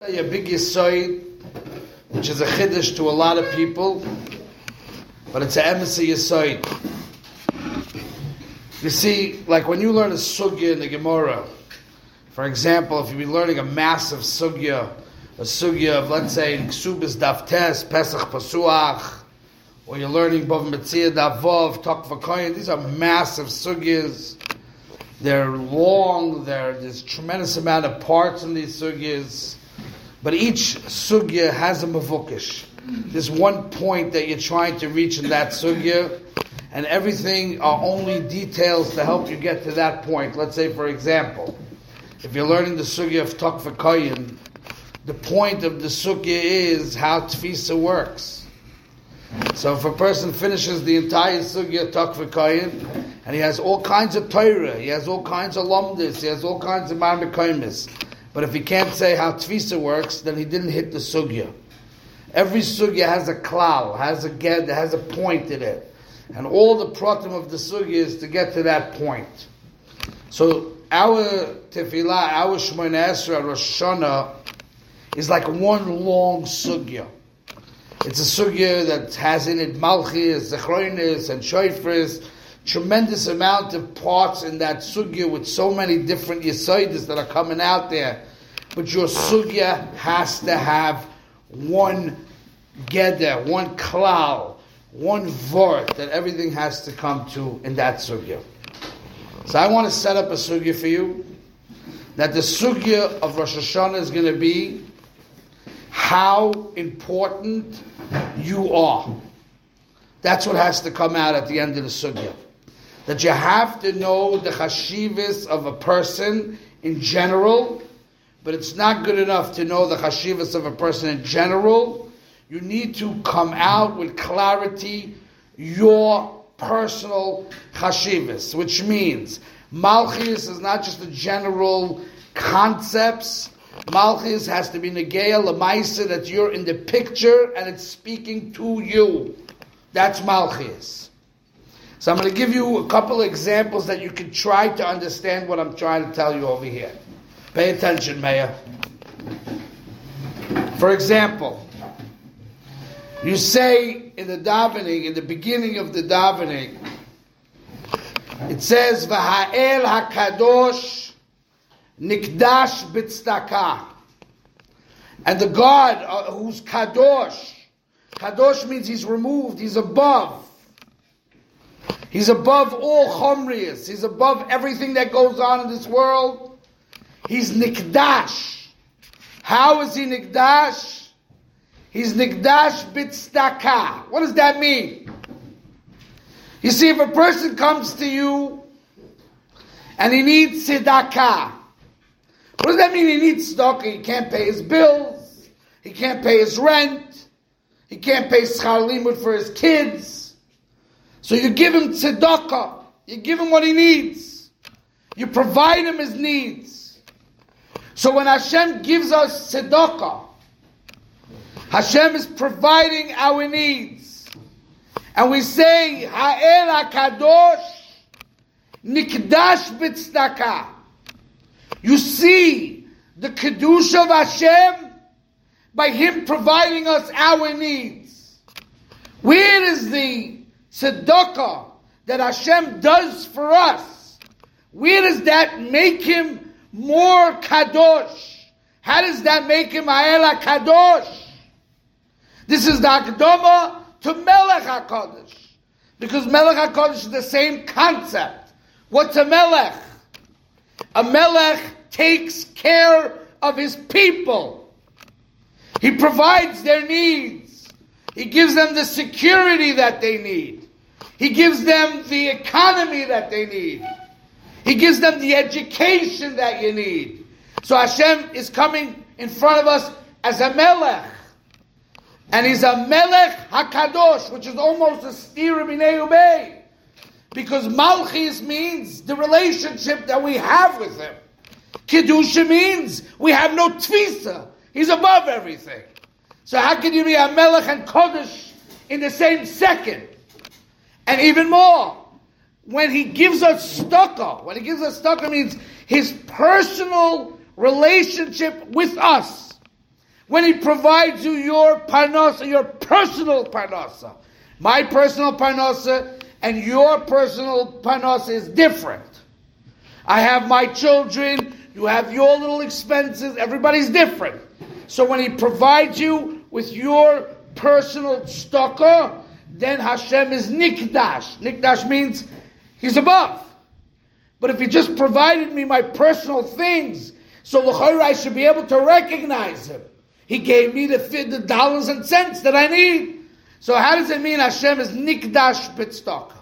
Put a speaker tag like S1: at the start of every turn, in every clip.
S1: a big yisoid, which is a chiddush to a lot of people, but it's an emissary yisoid. You see, like when you learn a sugya in the Gemara, for example, if you be learning a massive sugya, a sugya of let's say Ksubis Daftes, Pesach Pasuach, or you're learning Bav Metzia Davov, Tok these are massive sugyas. They're long, there's tremendous amount of parts in these sugyas. But each sugya has a mavukish. There's one point that you're trying to reach in that sugya, and everything are only details to help you get to that point. Let's say, for example, if you're learning the sugya of Tok the point of the sugya is how tfisa works. So if a person finishes the entire sugya Tok and he has all kinds of Torah, he has all kinds of lumdis, he has all kinds of marmikoimis, but if he can't say how tfisa works, then he didn't hit the sugya. Every sugya has a klal, has a get, has a point in it. And all the pratim of the sugya is to get to that point. So our tefillah, our Shemona Esra, Rosh is like one long sugya. It's a sugya that has in it malchis, zechroinis, and shoifris, tremendous amount of parts in that sugya with so many different yisoidis that are coming out there. But your sugya has to have one geder, one klal, one vort that everything has to come to in that sugya. So I want to set up a sugya for you that the sugya of Rosh Hashanah is going to be how important you are. That's what has to come out at the end of the sugya that you have to know the chashivas of a person in general, but it's not good enough to know the chashivas of a person in general. You need to come out with clarity your personal chashivas, which means malchus is not just the general concepts. Malchus has to be negeya lemaisa that you're in the picture and it's speaking to you. That's malchus. So I'm going to give you a couple of examples that you can try to understand what I'm trying to tell you over here. Pay attention, Mayor. For example, you say in the davening, in the beginning of the davening, it says, "V'ha'el hakadosh nikdash b'tzedakah," and the God uh, who's kadosh, kadosh means he's removed, he's above. He's above all chomrias. He's above everything that goes on in this world. He's nikdash. How is he nikdash? He's nikdash bitstaka. What does that mean? You see, if a person comes to you and he needs tzedakah, what does that mean? He needs tzedakah. He can't pay his bills. He can't pay his rent. He can't pay schar limud for his kids. So you give him tzedakah. You give him what he needs. You provide him his needs. So when Hashem gives us tzedakah, Hashem is providing our needs. And we say, Ha'el HaKadosh Nikdash B'tzedakah. You see the Kedusha of Hashem by Him providing us our needs. Where is the tzedakah that Hashem does for us, where does that make him more kadosh? How does that make him Ha'ela kadosh? This is the Akdoma to Melech HaKadosh. Because Melech HaKadosh is the same concept. What's a Melech? A Melech takes care of his people. He provides their needs. He gives them the security that they need. He gives them the economy that they need. He gives them the education that you need. So Hashem is coming in front of us as a melech. And he's a melech hakadosh, which is almost a steer stira b'nei Because malchis means the relationship that we have with him. Kedusha means we have no tfisa. He's above everything. So how can you be a melech and kodesh in the same second? And even more, when he gives us tzedakah, when he gives us tzedakah means his personal relationship with us. when He provides you your parnasa, your personal parnasa. My personal parnasa and your personal parnasa is different. I have my children, you have your little expenses, everybody's different. So when He provides you with your personal stalker, then Hashem is Nikdash. Nikdash means He's above. But if He just provided me my personal things, so l'chayra I should be able to recognize Him. He gave me the, the dollars and cents that I need. So how does it mean Hashem is Nikdash Bitzdaka?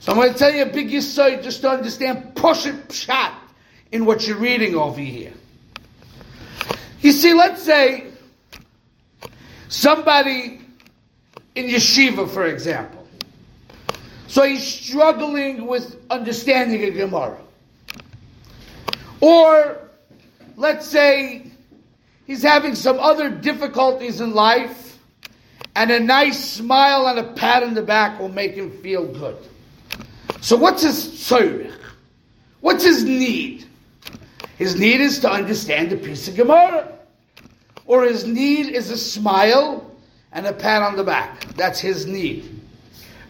S1: So I'm going to tell you a big yisod just to understand Poshet Pshat in what you're reading over here. You see, let's say somebody in yeshiva, for example. So he's struggling with understanding a Gemara. Or, let's say, he's having some other difficulties in life, and a nice smile and a pat on the back will make him feel good. So what's his tzorich? What's his need? His need is to understand a piece of Gemara. Or his need is a smile and a pat on the back. That's his need.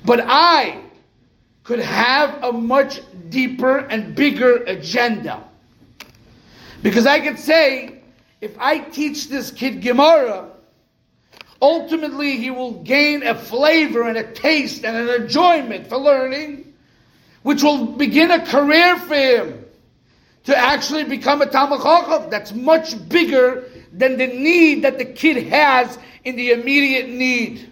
S1: But I could have a much deeper and bigger agenda. Because I could say, if I teach this kid Gemara, ultimately he will gain a flavor and a taste and an enjoyment for learning, which will begin a career for him to actually become a Talmud Chacham. That's much bigger than the need that the kid has in the immediate need.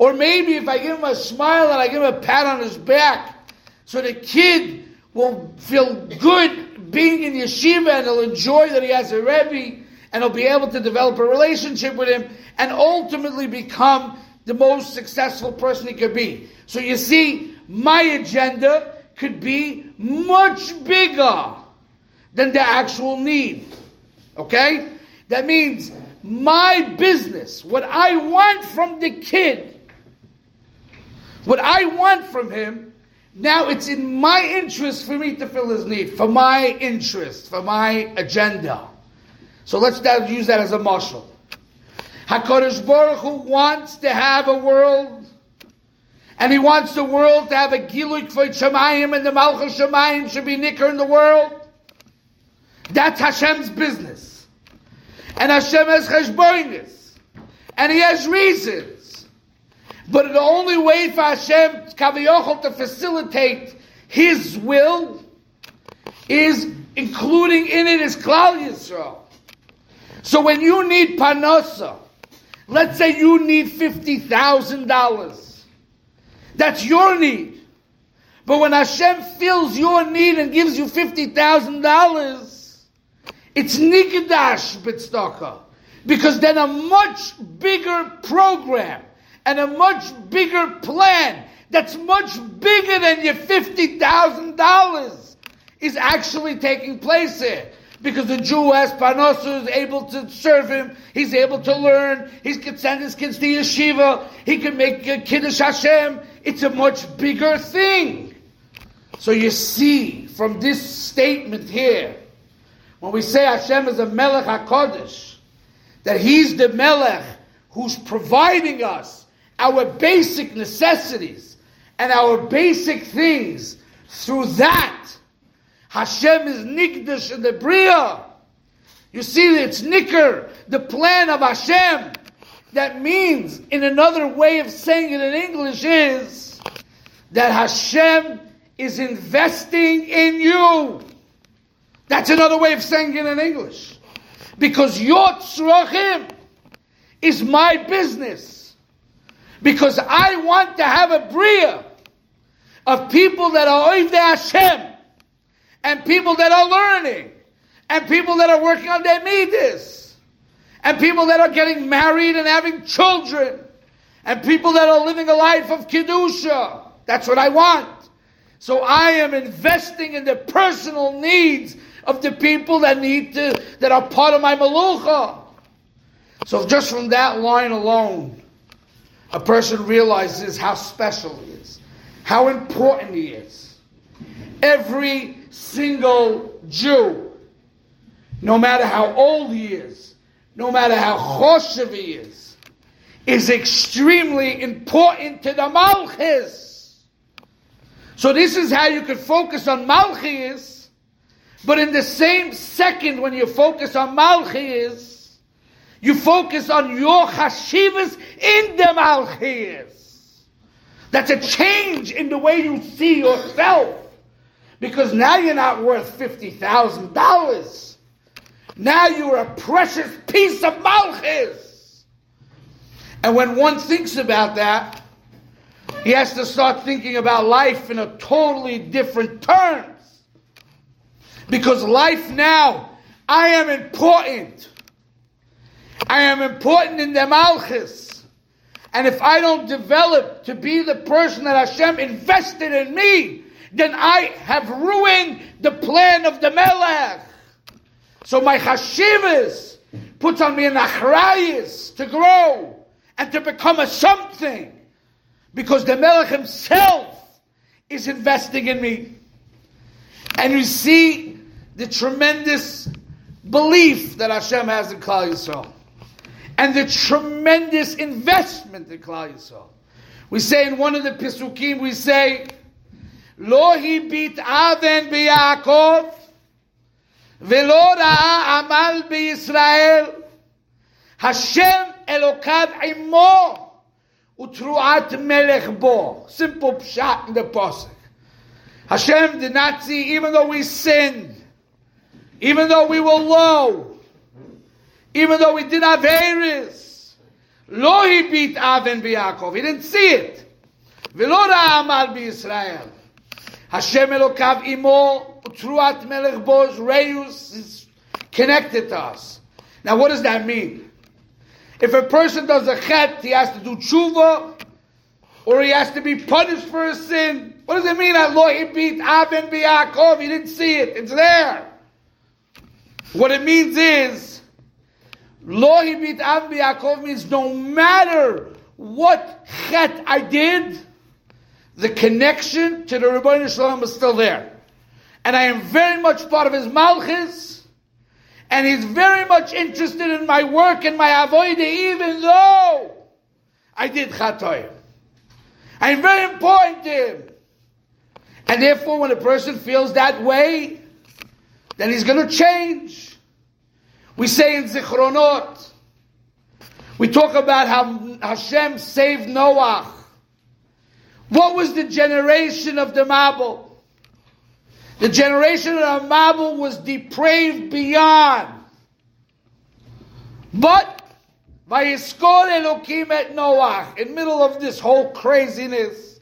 S1: Or maybe if I give him a smile and I give him a pat on his back, so the kid will feel good being in yeshiva and he'll enjoy that he has a Rebbe and he'll be able to develop a relationship with him and ultimately become the most successful person he could be. So you see, my agenda could be much bigger than the actual need. Okay? That means my business, what I want from the kid, what I want from him, now it's in my interest for me to fill his need, for my interest, for my agenda. So let's now use that as a marshal. HaKadosh Baruch Hu wants to have a world, and he wants the world to have a Giluk for Shemayim, and the Malchus Shemayim should be nicker in the world. That's Hashem's business. And Hashem has cheshbonis. And He has reasons. But the only way for Hashem Kavayochel to facilitate His will is including in it His Klal Yisrael. So when you need panosa, let's say you need $50,000. That's your need. But when Hashem fills your need and gives you $50,000, it's Nikdash Bitzdaka. Because then a much bigger program and a much bigger plan that's much bigger than your $50,000 is actually taking place here. Because the Jew as Panosu is able to serve him, he's able to learn, he can send his kids to yeshiva, he can make a Kiddush Hashem. It's a much bigger thing. So you see from this statement here, when we say Hashem is a Melech HaKodesh, that He's the Melech who's providing us our basic necessities and our basic things, through that, Hashem is Nikdash in the Bria. You see, it's Nicker, the plan of Hashem. That means, in another way of saying it in English, is that Hashem is investing in you. That's another way of saying it in English. Because your tzrachim is my business. Because I want to have a bria of people that are oiv Hashem, and people that are learning, and people that are working on their midas, and people that are getting married and having children, and people that are living a life of kedusha. That's what I want. So I am investing in the personal needs of the people that need to, that are part of my malucha. So just from that line alone, a person realizes how special he is, how important he is. Every single Jew, no matter how old he is, no matter how choshev he is, is extremely important to the Malchis. So this is how you can focus on Malchis, but in the same second when you focus on Malchus, you focus on your chashivas in the Malchus. That's a change in the way you see yourself. Because now you're not worth $50,000. Now you're a precious piece of Malchus. And when one thinks about that, he has to start thinking about life in a totally different terms. Because life now, I am important. I am important in the Malchus. And if I don't develop to be the person that Hashem invested in me, then I have ruined the plan of the Melech. So my chashivas puts on me an achrayis to grow and to become a something. Because the Melech himself is investing in me. And you see the tremendous belief that Hashem has in Klal Yisrael And the tremendous investment in Klal Yisrael. We say in one of the Pisukim, we say, לא הביט אבן ביעקב ולא ראה עמל בישראל. השם אלוקיו עמו ותרועת מלך בו. Simple pshat in the pasuk. Hashem did not see, even though we sinned, even though we were low, even though we did have Averis, lo beat Aven b'Yaakov. He didn't see it. ולא ראה עמל בישראל. Hashem Elokav Imo Truat Melech Boz Reus is connected to us. Now, what does that mean? If a person does a chet, he has to do tshuva, or he has to be punished for a sin. What does it mean? Allah beat Aben Biyakov. He didn't see it. It's there. What it means is, Lo beat Aben Biyakov means no matter what chet I did, the connection to the Ribbono Shel Olam is still there. And I am very much part of his Malchus, and he's very much interested in my work and my avodah, even though I did chatoyim. I am very important to him. And therefore, when a person feels that way, then he's going to change. We say in Zichronot, we talk about how Hashem saved Noah what was the generation of the Mabul? The generation of the Mabul was depraved beyond. But Vayiskol Elokim et Noach, in middle of this whole craziness,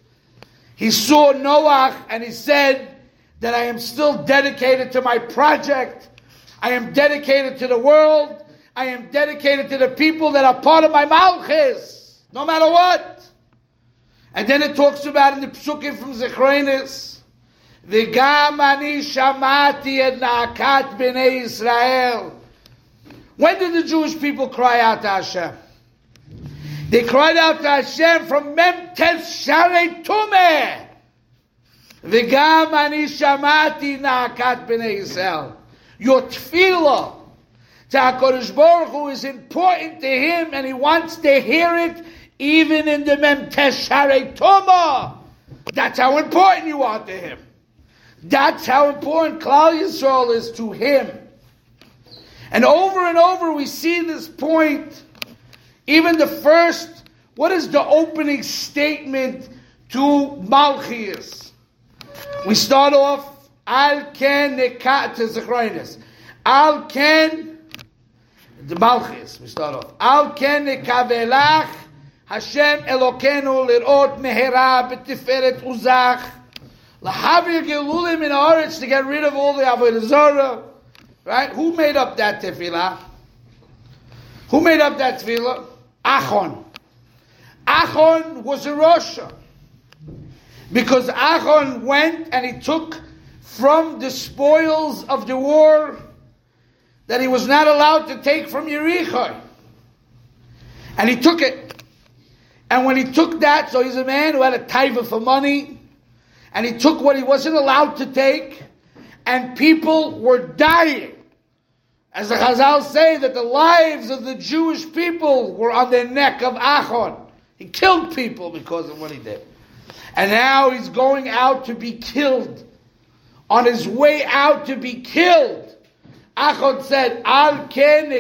S1: he saw Noach and he said that I am still dedicated to my project. I am dedicated to the world. I am dedicated to the people that are part of my Malchus, no matter what. And then it talks about in the psukim from Zechronis, V'gam ani shamati et na'akat b'nei Israel. When did the Jewish people cry out to Hashem? They cried out to Hashem from Mem Tes Sharei Tumeh. V'gam ani shamati na'akat b'nei Israel. Your tefillah to HaKadosh Baruch Hu is important to him and he wants to hear it even in the Memteshare Toma. That's how important you are to him. That's how important Klal Yisrael is to him. And over and over we see this point. Even the first, what is the opening statement to Malchias? We start off, Al Ken Nekat to Al Ken, the Malchias, we start off. Al Ken Nekavelach Hashem Elokeinu lirot mehera betiferet uzach lahavir gelulim in Oretz to get rid of all the avodah zarah. Right? Who made up that tefillah? Who made up that tefillah? Achon. Achon was a Russia. Because Achon went and he took from the spoils of the war that he was not allowed to take from Yericho. And he took it. And when he took that, so he's a man who had a taiva for money, and he took what he wasn't allowed to take, and people were dying. As the Chazal say that the lives of the Jewish people were on the neck of Achon. He killed people because of what he did. And now he's going out to be killed. On his way out to be killed, Achon said, Al ken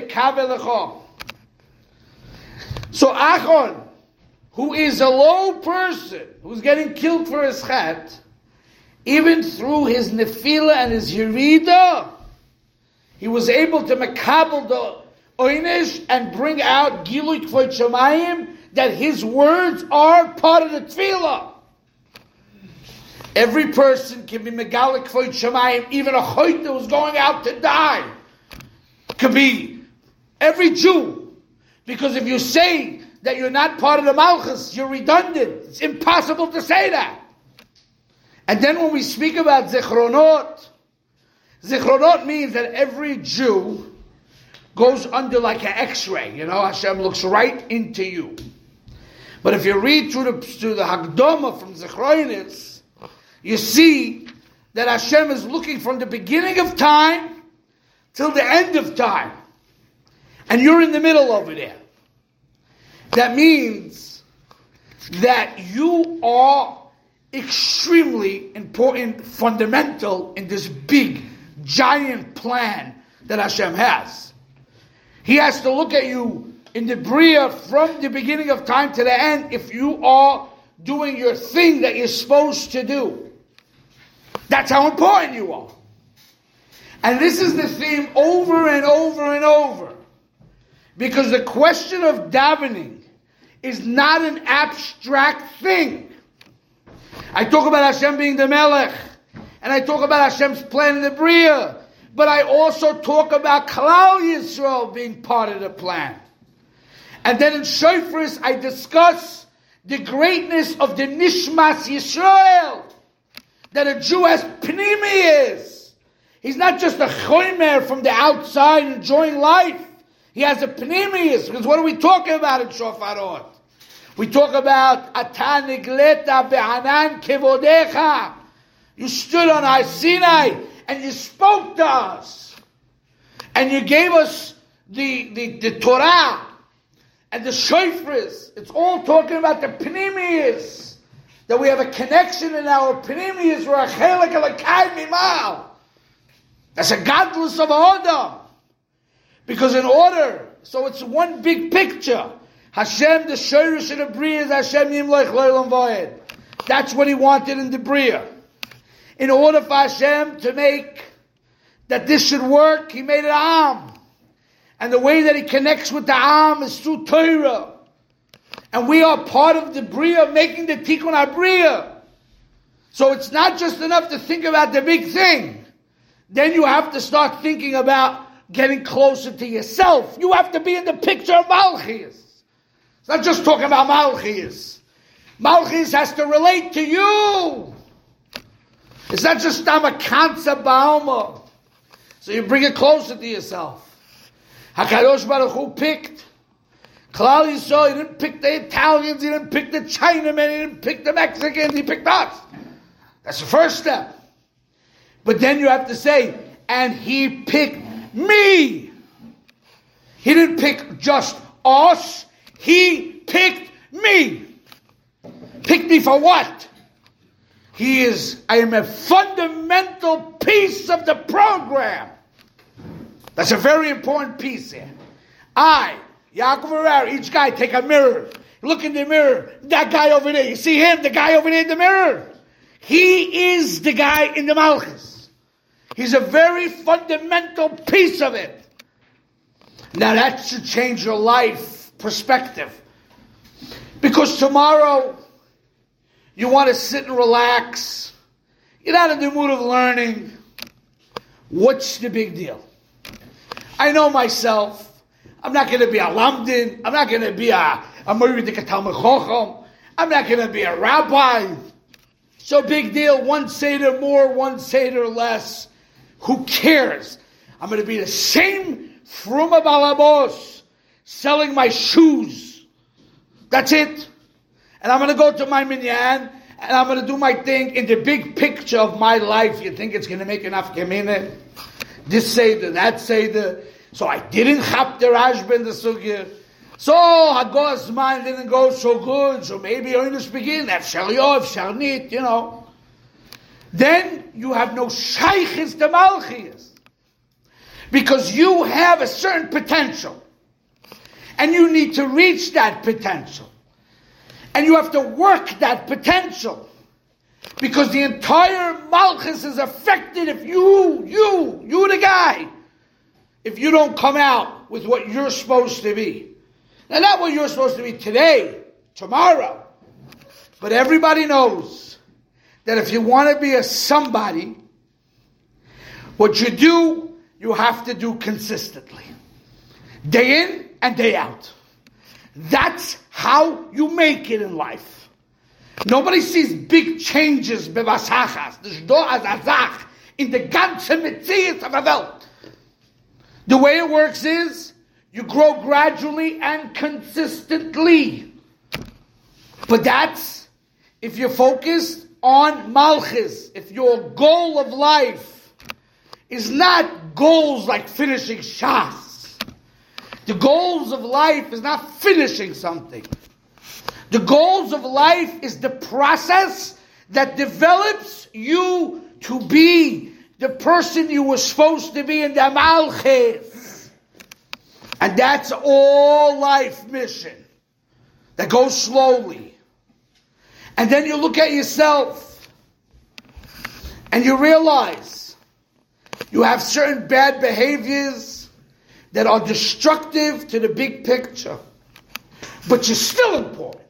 S1: So Achon, who is a low person, who's getting killed for his chet, even through his nefila and his yirida, he was able to makabel the oinish and bring out kvoit shemayim that his words are part of the tefillah. Every person can be megalik kvoit shemayim, even a choit that was going out to die. Could be every Jew. Because if you say that you're not part of the Malchus, you're redundant. It's impossible to say that. And then when we speak about Zichronot, Zichronot means that every Jew goes under like an X-ray. You know, Hashem looks right into you. But if you read through the through the Hagdoma from Zichronis, you see that Hashem is looking from the beginning of time till the end of time, and you're in the middle over there. That means that you are extremely important, fundamental in this big giant plan that Hashem has. He has to look at you in the Bria from the beginning of time to the end if you are doing your thing that you're supposed to do. That's how important you are. And this is the theme over and over and over. Because the question of davening is not an abstract thing. I talk about Hashem being the Melech and I talk about Hashem's plan in the Bria, but I also talk about Kalal Yisrael being part of the plan. And then in Shofris, I discuss the greatness of the Nishmas Yisrael, that a Jew has Pnimi is. He's not just a choimer from the outside enjoying life. He has a Pnimius, because what are we talking about in Shofarot? We talk about Atanigleta be'anan kevodecha. You stood on our Sinai and you spoke to us. And you gave us the, the, the Torah and the Shofris. It's all talking about the Pnimius. That we have a connection in our Pnimius. We're a Chelik Alakai Mimal. That's a godless of Adam. Because in order, so it's one big picture. Hashem, the Shorish of the Bria is Hashem Yimlech Loilam Voyed. That's what he wanted in the Bria in order for Hashem to make that this should work, He made it Am. And the way that He connects with the Am is through Torah. And we are part of the Bria making the Tikkun HaBria. So it's not just enough to think about the big thing. Then you have to start thinking about getting closer to yourself. You have to be in the picture of Malchus. It's not just talking about Malchus. Malchus has to relate to you. It's not just a concept ba'alma. So you bring it closer to yourself. Hakadosh Baruch Hu picked. Klal Yisrael, he didn't pick the Italians, he didn't pick the Chinamen, he didn't pick the Mexicans, he picked us. That's the first step. But then you have to say, and he picked me. He didn't pick just us, he picked me. Picked me for what? He is, I am a fundamental piece of the program. That's a very important piece here. I, Yaakov each guy take a mirror. Look in the mirror. That guy over there. You see him? The guy over there in the mirror. He is the guy in the Malchus. He's a very fundamental piece of it. Now that should change your life perspective. Because tomorrow, you want to sit and relax. You're not in the mood of learning. What's the big deal? I know myself. I'm not going to be a lamdin. I'm not going to be a a Chochem. I'm not going to be a rabbi. So big deal. One seder more, one seder less. Who cares? I'm going to be the same fruma balabos selling my shoes. That's it and I'm going to go to my minyan, and I'm going to do my thing in the big picture of my life. You think it's going to make enough gemine? This Seder, that the. So I didn't chap the Rashba in the Sugya. So Hagos mind didn't go so good, so maybe only begin, Efshar Yov, Efshar Nit, you know. Then you have no Shaykhis to Malchias. Because you have a certain potential. And you need to reach that potential. And you have to work that potential. Because the entire Malchus is affected if you, you, you the guy, if you don't come out with what you're supposed to be. Now, not what you're supposed to be today, tomorrow, but everybody knows that if you want to be a somebody, what you do, you have to do consistently. Day in and day out. That's how you make it in life. Nobody sees big changes in the ganze Metzies of a Welt. The way it works is you grow gradually and consistently. But that's if you're focused on Malchus, if your goal of life is not goals like finishing Shas. The goals of life is not finishing something. The goals of life is the process that develops you to be the person you were supposed to be in the Malchus. And that's all life mission that goes slowly. And then you look at yourself and you realize you have certain bad behaviors that are destructive to the big picture. But you're still important.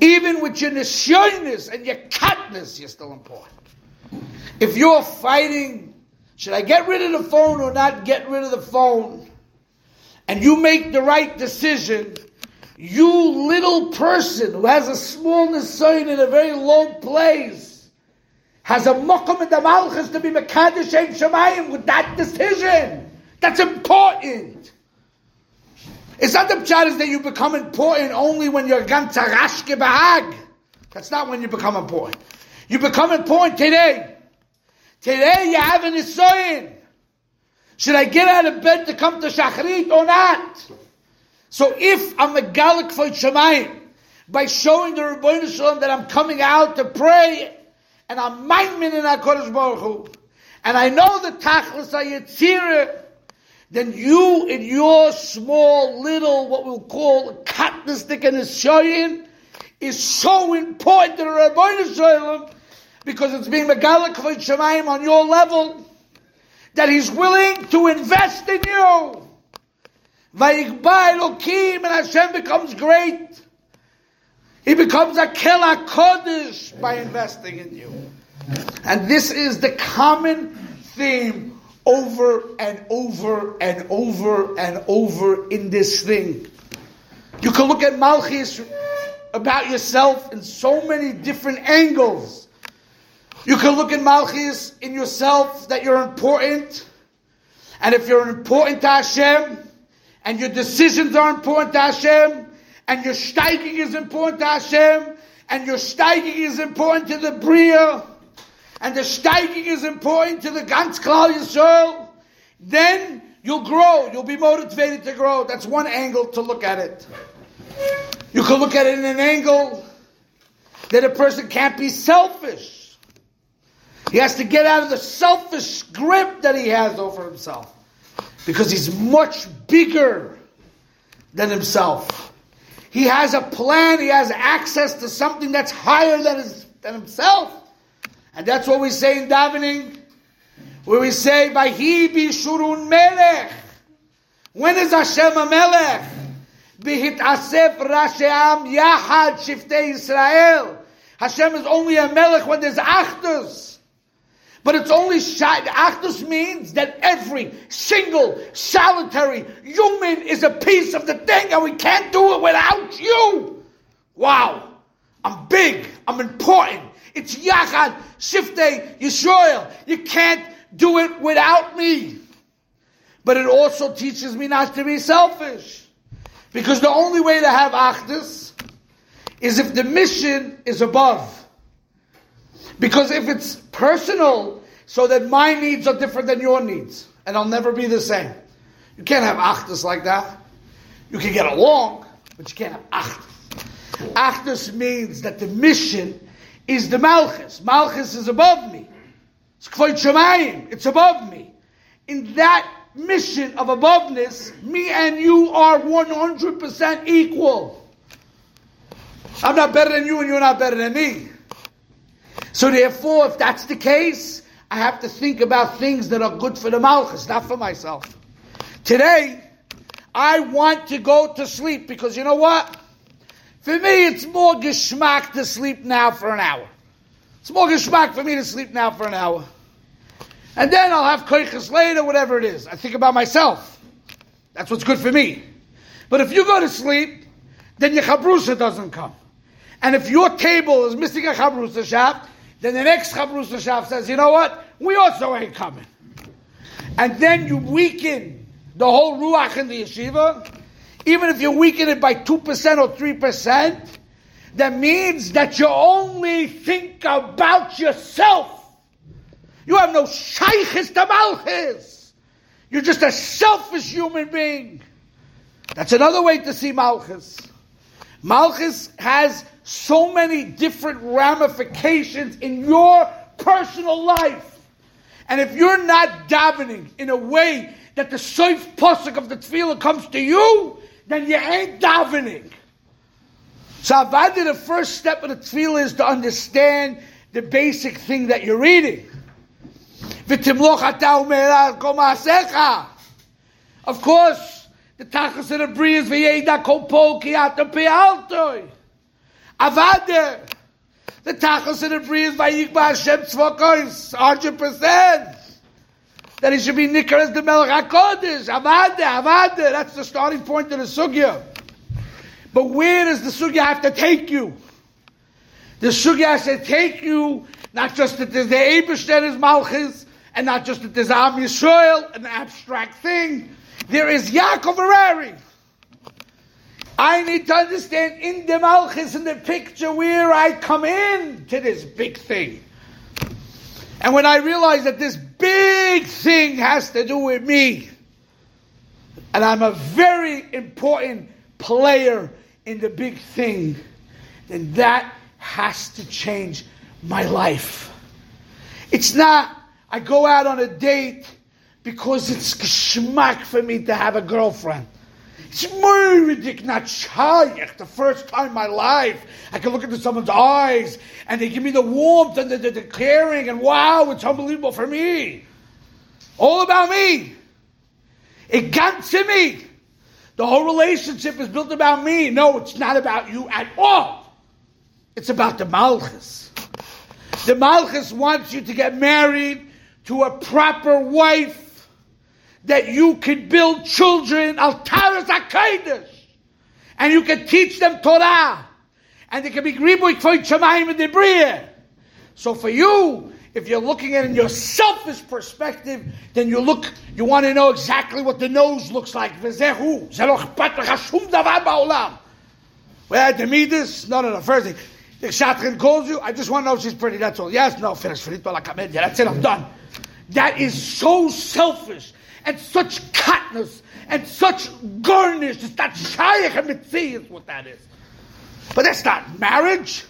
S1: Even with your nisyonis and your katness, you're still important. If you're fighting, should I get rid of the phone or not get rid of the phone? and you make the right decision, you little person who has a small nisayin in a very low place, has a mokum in the malchus to be mekadosh shemayim with that decision. That's important. It's not the pshat is that you become important only when you're ganza rashke bahag. That's not when you become important. You become important today. Today you have an nisayin. Should I get out of bed to come to Shachrit or not? So if I'm a Galik for Shemayim, by showing the Ribbono Shel Olam that I'm coming out to pray, and I'm mindmin in HaKadosh Baruch Hu, and I know the Tachlis HaYetzirah, then you in your small little, what we'll call katnistik and Nishayin, is so important to the Ribbono Shel Olam, because it's being Megalik for Shemayim on your level, that He's willing to invest in you. Vayikba Elokim, and Hashem becomes great. He becomes a Kela Kodesh by investing in you. And this is the common theme over and over and over and over in this thing. You can look at Malchus about yourself in so many different angles. You can look at Malchus in yourself that you're important. And if you're important to Hashem, and your decisions are important to Hashem, and your steiging is important to Hashem, and your steiging is important to the Bria, and the steiging is important to the Gans Klal Yisrael, then you'll grow. You'll be motivated to grow. That's one angle to look at it. You can look at it in an angle that a person can't be selfish. He has to get out of the selfish grip that he has over himself. Because he's much bigger than himself. He has a plan, he has access to something that's higher than, his, than himself. And that's what we say in davening, where we say, Vahi bishurun melech. When is Hashem a melech? Bihit rasheam yahad shiftei Israel. Hashem is only a melech when there's achdus. But it's only Achdus means that every single solitary human is a piece of the thing and we can't do it without you. Wow. I'm big. I'm important. It's Yachad, Shiftei, Yisrael. You can't do it without me. But it also teaches me not to be selfish. Because the only way to have Achdus is if the mission is above. Because if it's personal, so that my needs are different than your needs, and I'll never be the same. You can't have achdus like that. You can get along, but you can't have achdus. Achdus means that the mission is the malchus. Malchus is above me. It's kvayt shemayim. It's above me. In that mission of aboveness, me and you are 100% equal. I'm not better than you and you're not better than me. So therefore, if that's the case, I have to think about things that are good for the Malchus, not for myself. Today, I want to go to sleep because you know what? For me, it's more geschmack to sleep now for an hour. It's more geschmack for me to sleep now for an hour. And then I'll have koiches later, whatever it is. I think about myself. That's what's good for me. But if you go to sleep, then your chabrusa doesn't come. And if your table is missing a chabrusa shaft, then the next chabrusa shaft says, you know what? We also ain't coming. And then you weaken the whole ruach in the yeshiva. Even if you weaken it by 2% or 3%, that means that you only think about yourself. You have no shaykhis to malchis. You're just a selfish human being. That's another way to see malchus. Malchus has so many different ramifications in your personal life. And if you're not davening in a way that the soif posuk of the tefillah comes to you, then you ain't davening. So Avadi, the first step of the tefillah is to understand the basic thing that you're reading. Of course, the tachas of the bri is v'yeda kol ki atam pe'altoi. Avada. The tachos of the bri is vayikba Hashem tzvokos, 100%. That he should be nicker as the Melech HaKodesh. Avada, avada. That's the starting point of the sugya. But where does the sugya have to take you? The sugya has to take you, not just that there's the Eberstein is Malchus, and not just that there's Am Yisrael, an abstract thing. There is Yaakov Arari. I need to understand in the Malchus, in the picture, where I come in to this big thing. And when I realize that this big thing has to do with me, and I'm a very important player in the big thing, then that has to change my life. It's not, I go out on a date because it's geschmack for me to have a girlfriend. It's more ridiculous. The first time in my life, I can look into someone's eyes and they give me the warmth and the, the, the caring, and wow, it's unbelievable for me. All about me. It got to me. The whole relationship is built about me. No, it's not about you at all. It's about the Malchus. The Malchus wants you to get married to a proper wife that you can build children altaras HaKadosh, and you can teach them Torah, and they can be griboy kvoy shamayim and debriya. So for you, if you're looking at it in your selfish perspective, then you look, you want to know exactly what the nose looks like. Ba'olam. Well, to no, no, no, first thing, the shatrin calls you, I just want to know if she's pretty, that's all. Yes, no, finish, comedia, that's it, I'm done. That is so selfish and such katness and such garnish. It's not shayach is what that is. But that's not marriage.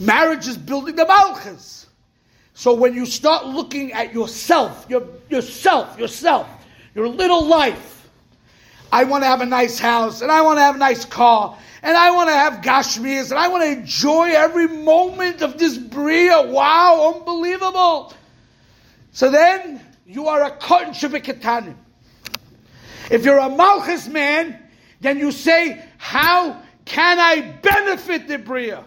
S1: Marriage is building the malchus. So when you start looking at yourself, your, yourself, yourself, your little life, I want to have a nice house, and I want to have a nice car, and I want to have gashmias, and I want to enjoy every moment of this bria. Wow, unbelievable. So then you are a kohen shabikatanim. If you're a malchus man, then you say, how can I benefit the bria?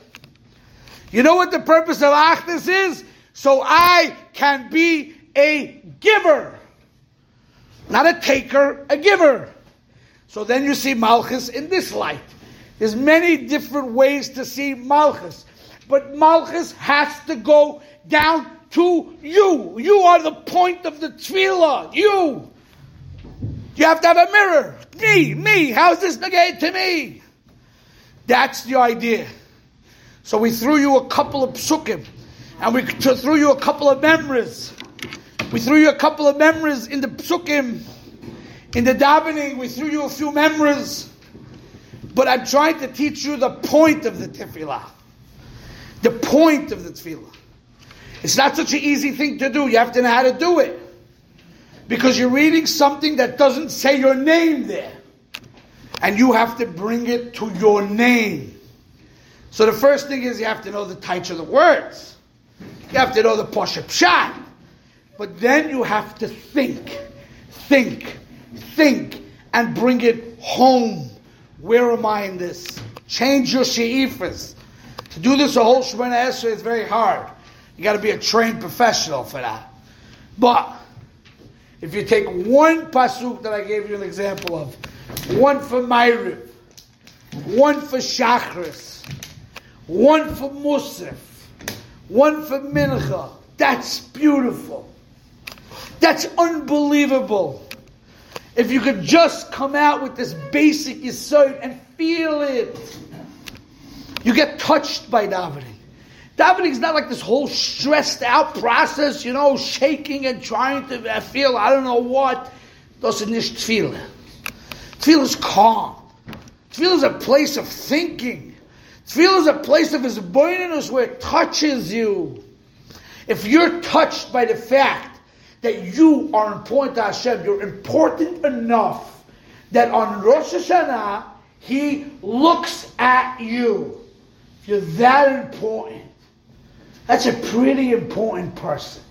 S1: You know what the purpose of achdus is? So I can be a giver. Not a taker, a giver. So then you see Malchus in this light. There's many different ways to see Malchus. But Malchus has to go down to you. You are the point of the tefillah. You. You have to have a mirror. Me, me. How's this negate to me? That's the idea. So we threw you a couple of psukim, and we threw you a couple of memories. We threw you a couple of memories in the psukim, In the davening, we threw you a few memories, but I'm trying to teach you the point of the tefillah. The point of the tefillah. It's not such an easy thing to do. You have to know how to do it. Because you're reading something that doesn't say your name there. And you have to bring it to your name. So the first thing is you have to know the types of the words. You have to know the Posha Pshat. But then you have to think, think, think, and bring it home. Where am I in this? Change your she'ifas. To do this a whole Shemoneh Esrei is very hard. You got to be a trained professional for that. But if you take one pasuk that I gave you an example of, one for Ma'ariv, one for Shachris, one for Musaf, one for Mincha, that's beautiful. That's unbelievable. If you could just come out with this basic yisod and feel it, you get touched by davening. Davening is not like this whole stressed out process, you know, shaking and trying to uh, feel I don't know what. Ist nicht tefillah. Tefillah is calm. Tefillah is a place of thinking. Tefillah is a place of hisbonenus where it touches you. If you're touched by the fact that you are important to Hashem, you're important enough that on Rosh Hashanah, He looks at you. If you're that important, that's a pretty important person.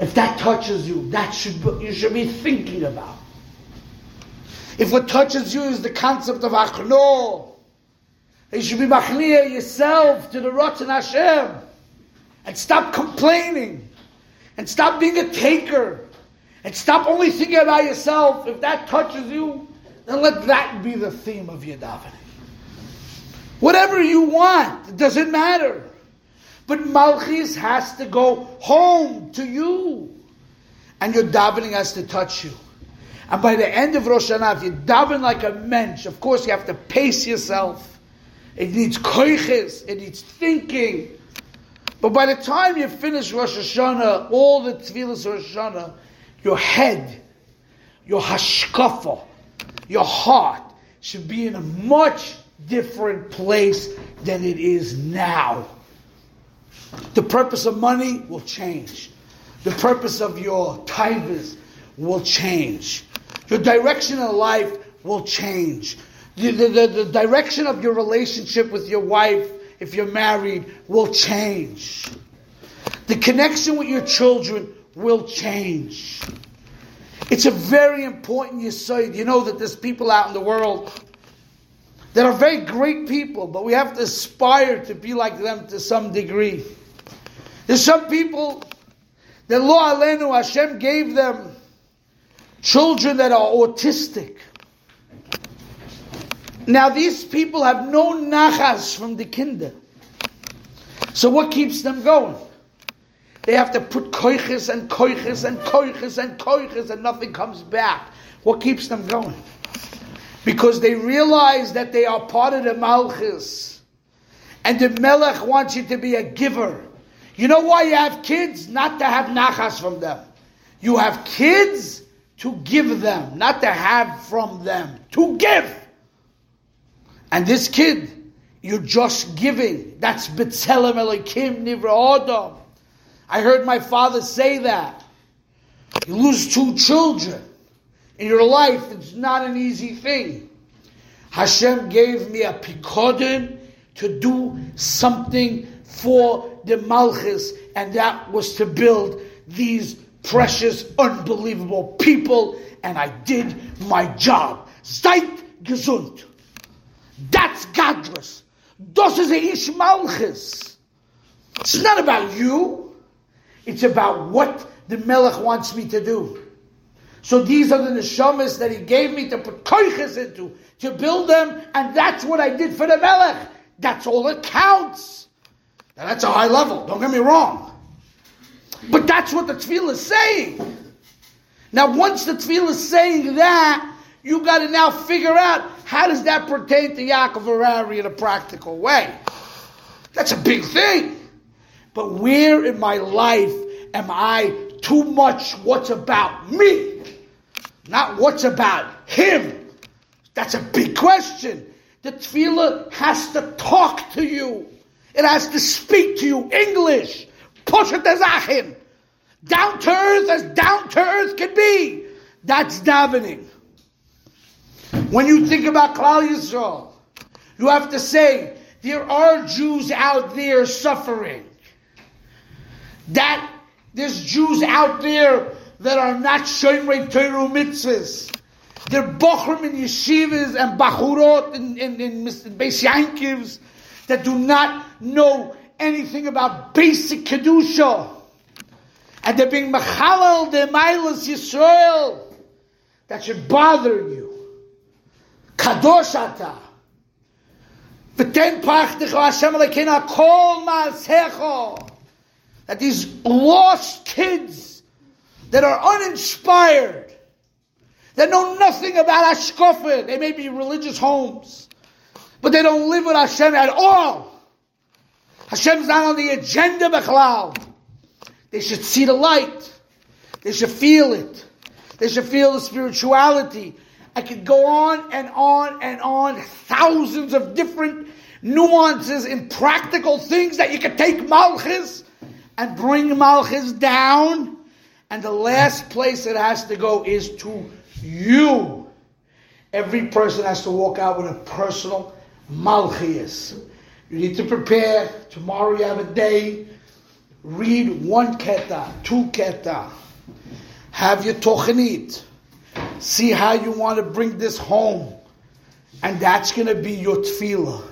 S1: If that touches you, that should be, you should be thinking about. If what touches you is the concept of achno, you should be machliya yourself to the Ratzon Hashem, and stop complaining, and stop being a taker, and stop only thinking about yourself. If that touches you, then let that be the theme of your davening. Whatever you want, it doesn't matter. But Malchis has to go home to you. And your davening has to touch you. And by the end of Rosh Hashanah, if you daven like a mensch, of course you have to pace yourself. It needs koiches, it needs thinking. But by the time you finish Rosh Hashanah, all the tefillahs Rosh Hashanah, your head, your hashkafa, your heart should be in a much different place than it is now. The purpose of money will change. The purpose of your tithers will change. Your direction in life will change. The, the, the, the, direction of your relationship with your wife, if you're married, will change. The connection with your children will change. It's a very important yisod. You know that there's people out in the world that are very great people, but we have to aspire to be like them to some degree. There's some people that Lo Alenu Hashem gave them children that are autistic. Now these people have no nachas from the kinder. So what keeps them going? They have to put koiches and koiches and koiches and koiches and nothing comes back. What keeps them going? Because they realize that they are part of the malchus. And the melech wants you to be a giver. You know why you have kids? Not to have nachas from them. You have kids to give them, not to have from them. To give. And this kid, you're just giving. That's B'Tselem Elokim Nivra Adam. I heard my father say that. You lose two children in your life, it's not an easy thing. Hashem gave me a pikadon to do something for the Malchus, and that was to build these precious, unbelievable people, and I did my job. Seid gesund. That's godless. Das ist Ish Malchus. It's not about you. It's about what the Melech wants me to do. So these are the neshamas that he gave me to put koiches into, to build them, and that's what I did for the Melech. That's all that counts. Now that's a high level, don't get me wrong. But that's what the tefillah is saying. Now once the tefillah is saying that, you got to now figure out how does that pertain to Yaakov Harari in a practical way. That's a big thing. But where in my life am I too much what's about me? not what's about him. That's a big question. The tefillah has to talk to you. It has to speak to you English. Poshet Azachim. Down to earth as down to earth can be. That's davening. When you think about Klal Yisrael, you have to say, there are Jews out there suffering. That there's Jews out there that are not Shoimrei Torah mitzvahs. They're Bochrim in yeshivas and Bachurot in, in Beis Yankivs that do not know anything about basic Kedusha. And they're being Machalal de Milas Yisrael. That should bother you. Kadosh ata. V'ten pachdecho Hashem Elokeinu kol ma'asecho. That these lost kids that are uninspired, that know nothing about hashkafa, they may be religious homes, but they don't live with Hashem at all. Hashem's not on the agenda, Bechlal. They should see the light. They should feel it. They should feel the spirituality. I could go on and on and on, thousands of different nuances in practical things that you could take Malchus and bring Malchus down. And the last place it has to go is to you. Every person has to walk out with a personal Malchus. You need to prepare. Tomorrow you have a day. Read one keta, two keta. Have your tochenit. See how you want to bring this home. And that's going to be your tefillah.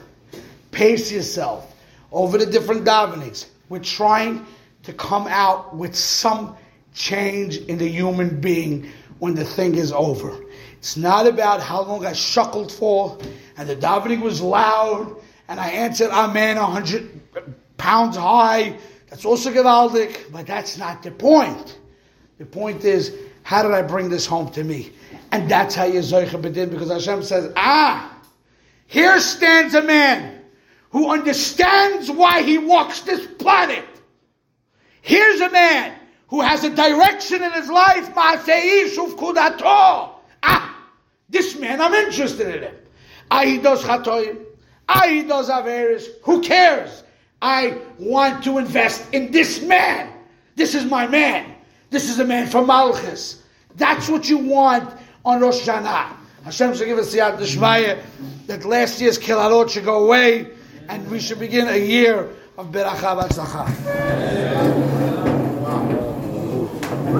S1: Pace yourself over the different davenings. We're trying to come out with some change in the human being when the thing is over. It's not about how long I shuckled for and the davening was loud and I answered Amen a hundred pounds high. That's also gewaldic, but that's not the point. The point is, how did I bring this home to me? And that's how you Zoicha Bedin, because Hashem says, ah, here stands a man who understands why he walks this planet. Here's a man who has a direction in his life. Ah, this man, I'm interested in him. Ah, he chatoim. Ah. Who cares? I want to invest in this man. This is my man. This is a man from Malchus. That's what you want on Rosh Hashanah. Hashem should give us the Adishmaya that last year's Kilarot should go away and we should begin a year of Beracha Batzachah.